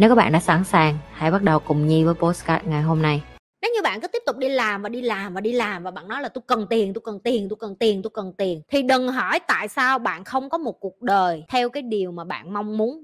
Nếu các bạn đã sẵn sàng, hãy bắt đầu cùng Nhi với postcard ngày hôm nay. Nếu như bạn cứ tiếp tục đi làm và đi làm và đi làm và bạn nói là tôi cần tiền, tôi cần tiền, tôi cần tiền, tôi cần tiền thì đừng hỏi tại sao bạn không có một cuộc đời theo cái điều mà bạn mong muốn.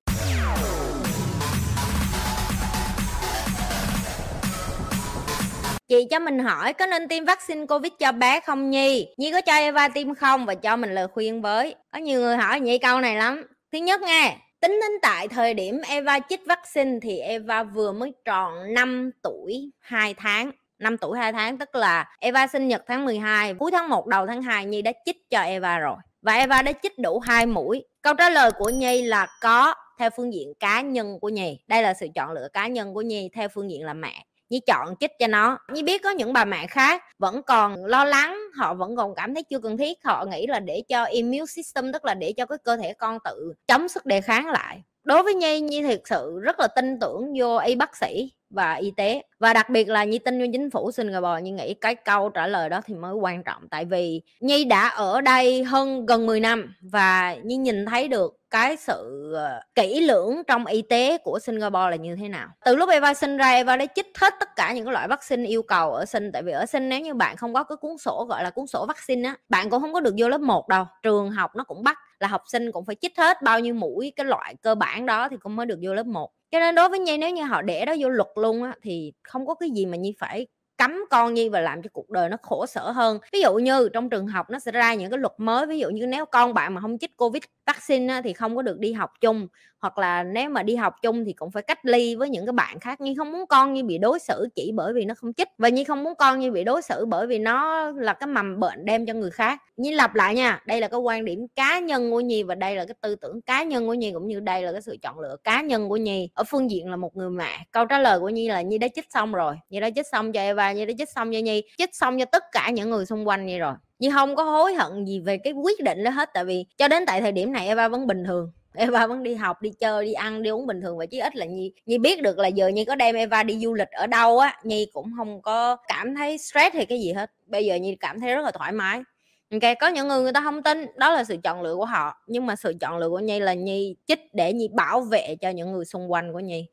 Chị cho mình hỏi có nên tiêm vaccine Covid cho bé không Nhi? Nhi có cho Eva tiêm không và cho mình lời khuyên với. Có nhiều người hỏi Nhi câu này lắm. Thứ nhất nghe, Tính đến tại thời điểm Eva chích vaccine thì Eva vừa mới tròn 5 tuổi 2 tháng. 5 tuổi 2 tháng tức là Eva sinh nhật tháng 12, cuối tháng 1 đầu tháng 2 Nhi đã chích cho Eva rồi. Và Eva đã chích đủ hai mũi. Câu trả lời của Nhi là có theo phương diện cá nhân của Nhi. Đây là sự chọn lựa cá nhân của Nhi theo phương diện là mẹ. Nhi chọn chích cho nó. Nhi biết có những bà mẹ khác vẫn còn lo lắng, họ vẫn còn cảm thấy chưa cần thiết. Họ nghĩ là để cho immune system, tức là để cho cái cơ thể con tự chống sức đề kháng lại. Đối với nhi nhi thực sự rất là tin tưởng vô y bác sĩ và y tế. Và đặc biệt là nhi tin vô chính phủ Singapore. Nhi nghĩ cái câu trả lời đó thì mới quan trọng. Tại vì nhi đã ở đây hơn gần 10 năm và nhi nhìn thấy được cái sự ờ, kỹ lưỡng trong y tế của Singapore là như thế nào? Từ lúc Eva sinh ra, Eva đã chích hết tất cả những loại vaccine yêu cầu ở sinh tại vì ở sinh nếu như bạn không có cái cuốn sổ, gọi là cuốn sổ vaccine á, bạn cũng không có được vô lớp 1 đâu. Trường học nó cũng bắt là học sinh cũng phải chích hết bao nhiêu mũi cái loại cơ bản đó thì cũng mới được vô lớp 1 cho nên đối với nhi, nếu như họ để đó vô luật luôn á, thì không có cái gì mà nhi phải cấm con nhi và làm cho cuộc đời nó khổ sở hơn. Ví dụ như trong trường học nó sẽ ra những cái luật mới, ví dụ như nếu con bạn mà không chích covid vaccine thì không có được đi học chung hoặc là nếu mà đi học chung thì cũng phải cách ly với những cái bạn khác nhưng không muốn con như bị đối xử chỉ bởi vì nó không chích và như không muốn con như bị đối xử bởi vì nó là cái mầm bệnh đem cho người khác. Như lặp lại nha, đây là cái quan điểm cá nhân của nhi và đây là cái tư tưởng cá nhân của nhi cũng như đây là cái sự chọn lựa cá nhân của nhi. Ở phương diện là một người mẹ, câu trả lời của nhi là nhi đã chích xong rồi, nhi đã chích xong cho eva, nhi đã chích xong cho nhi, chích xong cho tất cả những người xung quanh nhi rồi. Nhi không có hối hận gì về cái quyết định đó hết, tại vì cho đến tại thời điểm này eva vẫn bình thường. Eva vẫn đi học đi chơi đi ăn đi uống bình thường vậy chứ ít là Nhi Nhi biết được là giờ Nhi có đem Eva đi du lịch ở đâu á Nhi cũng không có cảm thấy stress hay cái gì hết. Bây giờ Nhi cảm thấy rất là thoải mái. Ok, có những người người ta không tin đó là sự chọn lựa của họ. Nhưng mà sự chọn lựa của Nhi là Nhi chích để Nhi bảo vệ cho những người xung quanh của Nhi.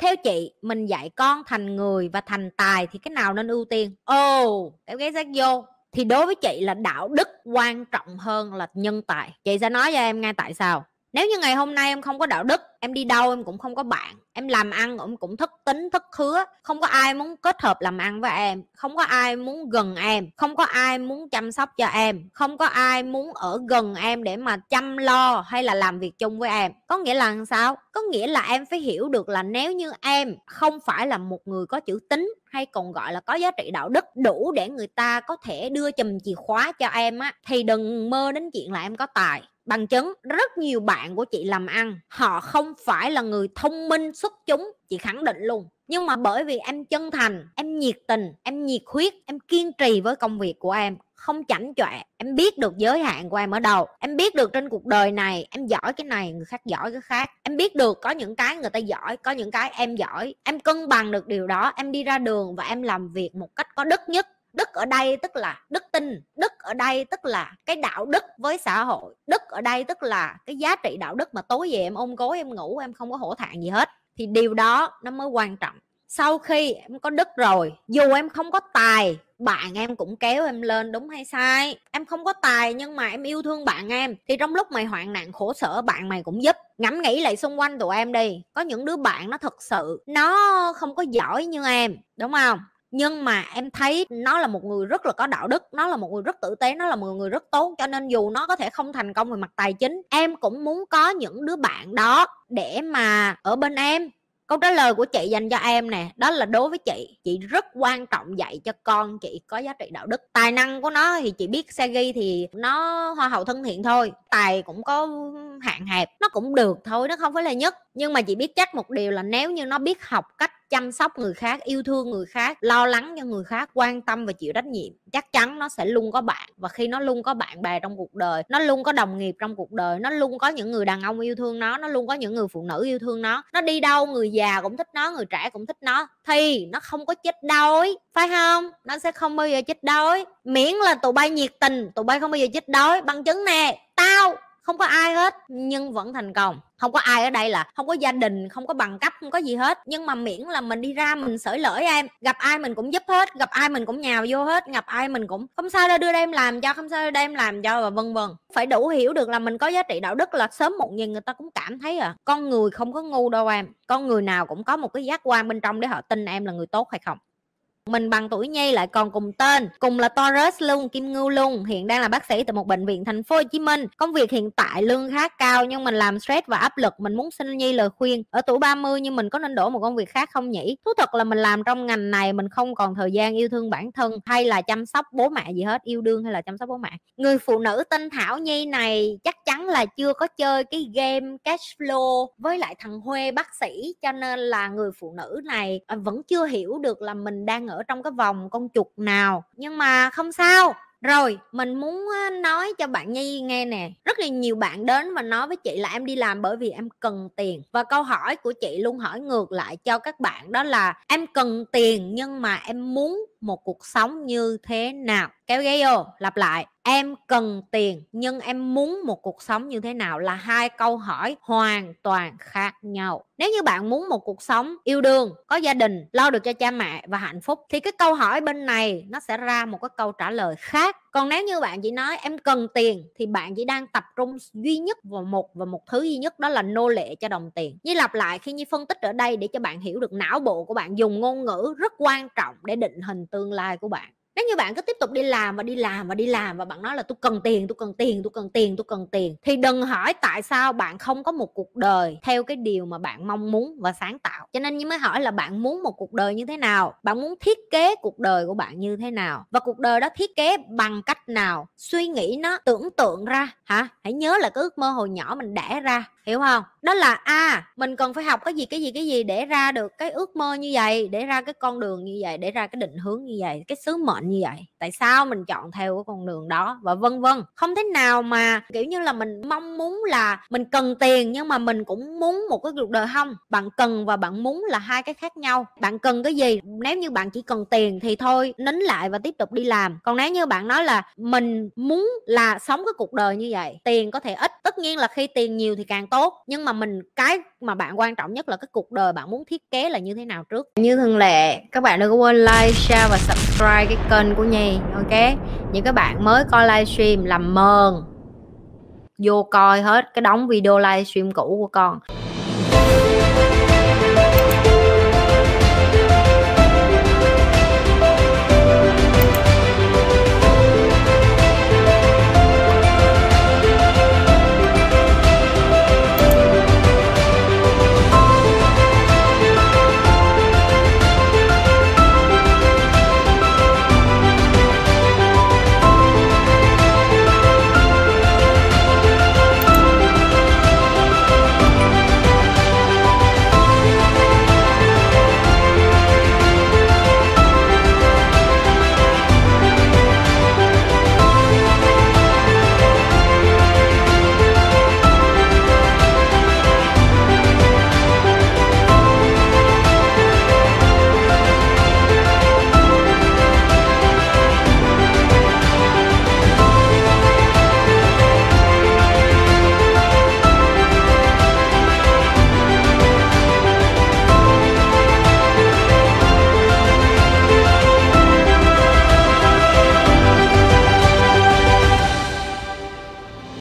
Theo chị mình dạy con thành người và thành tài thì cái nào nên ưu tiên? Ồ oh, em ghé rác vô. Thì đối với chị là đạo đức quan trọng hơn là nhân tài. Chị sẽ nói cho em ngay tại sao nếu như ngày hôm nay em không có đạo đức, em đi đâu em cũng không có bạn. Em làm ăn em cũng thất tính, thất hứa không có ai muốn kết hợp làm ăn với em. Không có ai muốn gần em. Không có ai muốn chăm sóc cho em. Không có ai muốn ở gần em để mà chăm lo hay là làm việc chung với em. Có nghĩa là sao? Có nghĩa là em phải hiểu được là nếu như em không phải là một người có chữ tính hay còn gọi là có giá trị đạo đức đủ để người ta có thể đưa chùm chìa khóa cho em á, thì đừng mơ đến chuyện là em có tài bằng chứng, rất nhiều bạn của chị làm ăn, họ không phải là người thông minh xuất chúng, chị khẳng định luôn. Nhưng mà bởi vì em chân thành, em nhiệt tình, em nhiệt huyết, em kiên trì với công việc của em, không chảnh chọe, em biết được giới hạn của em ở đâu, em biết được trên cuộc đời này em giỏi cái này, người khác giỏi cái khác. Em biết được có những cái người ta giỏi, có những cái em giỏi. Em cân bằng được điều đó, em đi ra đường và em làm việc một cách có đức nhất. Đức ở đây tức là đức tin, đức ở đây tức là cái đạo đức với xã hội. Đức ở đây tức là cái giá trị đạo đức mà tối về em ôm gối em ngủ, em không có hổ thẹn gì hết. Thì điều đó nó mới quan trọng. Sau khi em có đức rồi, dù em không có tài, bạn em cũng kéo em lên đúng hay sai. Em không có tài nhưng mà em yêu thương bạn em, thì trong lúc mày hoạn nạn khổ sở, bạn mày cũng giúp. Ngẫm nghĩ lại xung quanh tụi em đi, có những đứa bạn nó thật sự nó không có giỏi như em, đúng không? Nhưng mà em thấy nó là một người rất là có đạo đức, nó là một người rất tử tế, nó là một người rất tốt, cho nên dù nó có thể không thành công về mặt tài chính, em cũng muốn có những đứa bạn đó để mà ở bên em. Câu trả lời của chị dành cho em nè, đó là đối với chị chị rất quan trọng dạy cho con chị có giá trị đạo đức. Tài năng của nó thì chị biết xe ghi thì nó hoa hậu thân thiện thôi, tài cũng có hạn hẹp, nó cũng được thôi, nó không phải là nhất. Nhưng mà chị biết chắc một điều là nếu như nó biết học cách chăm sóc người khác, yêu thương người khác, lo lắng cho người khác, quan tâm và chịu trách nhiệm, chắc chắn nó sẽ luôn có bạn. Và khi nó luôn có bạn bè trong cuộc đời, nó luôn có đồng nghiệp trong cuộc đời, nó luôn có những người đàn ông yêu thương nó nó luôn có những người phụ nữ yêu thương nó nó đi đâu, người già cũng thích nó, người trẻ cũng thích nó, thì nó không có chết đói, phải không? Nó sẽ không bao giờ chết đói. Miễn là tụi bay nhiệt tình, tụi bay không bao giờ chết đói. Bằng chứng nè, tao không có ai hết, nhưng vẫn thành công. Không có ai ở đây là không có gia đình, không có bằng cấp, không có gì hết. Nhưng mà miễn là mình đi ra mình sởi lỡ em, gặp ai mình cũng giúp hết, gặp ai mình cũng nhào vô hết, gặp ai mình cũng không sao đâu, đưa đây em làm cho, không sao đưa em làm cho và vân vân. Phải đủ hiểu được là mình có giá trị đạo đức là sớm một nhìn người ta cũng cảm thấy à. Con người không có ngu đâu em, con người nào cũng có một cái giác quan bên trong để họ tin em là người tốt hay không mình bằng tuổi Nhi lại còn cùng tên, cùng là Taurus luôn, Kim Ngưu luôn, hiện đang là bác sĩ tại một bệnh viện thành phố Hồ Chí Minh. Công việc hiện tại lương khá cao nhưng mình làm stress và áp lực, mình muốn xin Nhi lời khuyên. Ở tuổi 30 nhưng mình có nên đổi một công việc khác không nhỉ? Thú thật là mình làm trong ngành này mình không còn thời gian yêu thương bản thân hay là chăm sóc bố mẹ gì hết, yêu đương hay là chăm sóc bố mẹ. Người phụ nữ tên Thảo Nhi này chắc chắn là chưa có chơi cái game cash flow với lại thằng Huê bác sĩ cho nên là người phụ nữ này à, vẫn chưa hiểu được là mình đang ở ở trong cái vòng con chuột nào. Nhưng mà không sao. Rồi, mình muốn nói cho bạn nhi nghe nè. Rất là nhiều bạn đến và nói với chị là em đi làm bởi vì em cần tiền. Và câu hỏi của chị luôn hỏi ngược lại cho các bạn đó là, em cần tiền nhưng mà em muốn một cuộc sống như thế nào? Kéo ghế vô, lặp lại. Em cần tiền, nhưng em muốn một cuộc sống như thế nào là hai câu hỏi hoàn toàn khác nhau. Nếu như bạn muốn một cuộc sống yêu đương, có gia đình, lo được cho cha mẹ và hạnh phúc, thì cái câu hỏi bên này nó sẽ ra một cái câu trả lời khác còn nếu như bạn chỉ nói em cần tiền thì bạn chỉ đang tập trung duy nhất vào một và một thứ duy nhất đó là nô lệ cho đồng tiền. Như lặp lại, khi như phân tích ở đây để cho bạn hiểu được não bộ của bạn, dùng ngôn ngữ rất quan trọng để định hình tương lai của bạn nếu như bạn cứ tiếp tục đi làm và đi làm và đi làm và bạn nói là tôi cần tiền, tôi cần tiền, tôi cần tiền, tôi cần tiền. Thì đừng hỏi tại sao bạn không có một cuộc đời theo cái điều mà bạn mong muốn và sáng tạo. Cho nên như mới hỏi là bạn muốn một cuộc đời như thế nào? Bạn muốn thiết kế cuộc đời của bạn như thế nào? Và cuộc đời đó thiết kế bằng cách nào? Suy nghĩ nó tưởng tượng ra. Hả? Hãy nhớ là cái ước mơ hồi nhỏ mình đẻ ra hiểu không? Đó là a à, mình cần phải học cái gì cái gì cái gì để ra được cái ước mơ như vậy để ra cái con đường như vậy để ra cái định hướng như vậy cái sứ mệnh như vậy. Tại sao mình chọn theo cái con đường đó? Và vân vân. Không thế nào mà kiểu như là mình mong muốn là mình cần tiền nhưng mà mình cũng muốn một cái cuộc đời không? Bạn cần và bạn muốn là hai cái khác nhau. Bạn cần cái gì? Nếu như bạn chỉ cần tiền thì thôi nín lại và tiếp tục đi làm. Còn nếu như bạn nói là mình muốn là sống cái cuộc đời như vậy tiền có thể ít. Tất nhiên là khi tiền nhiều thì càng tốt, nhưng mà mình, cái mà bạn quan trọng nhất là cái cuộc đời bạn muốn thiết kế là như thế nào trước. Như thường lệ, các bạn đừng có quên like, share và subscribe cái kênh của nhi, ok? Những các bạn mới coi livestream làm mờn. Vô coi hết cái đóng video livestream cũ của con.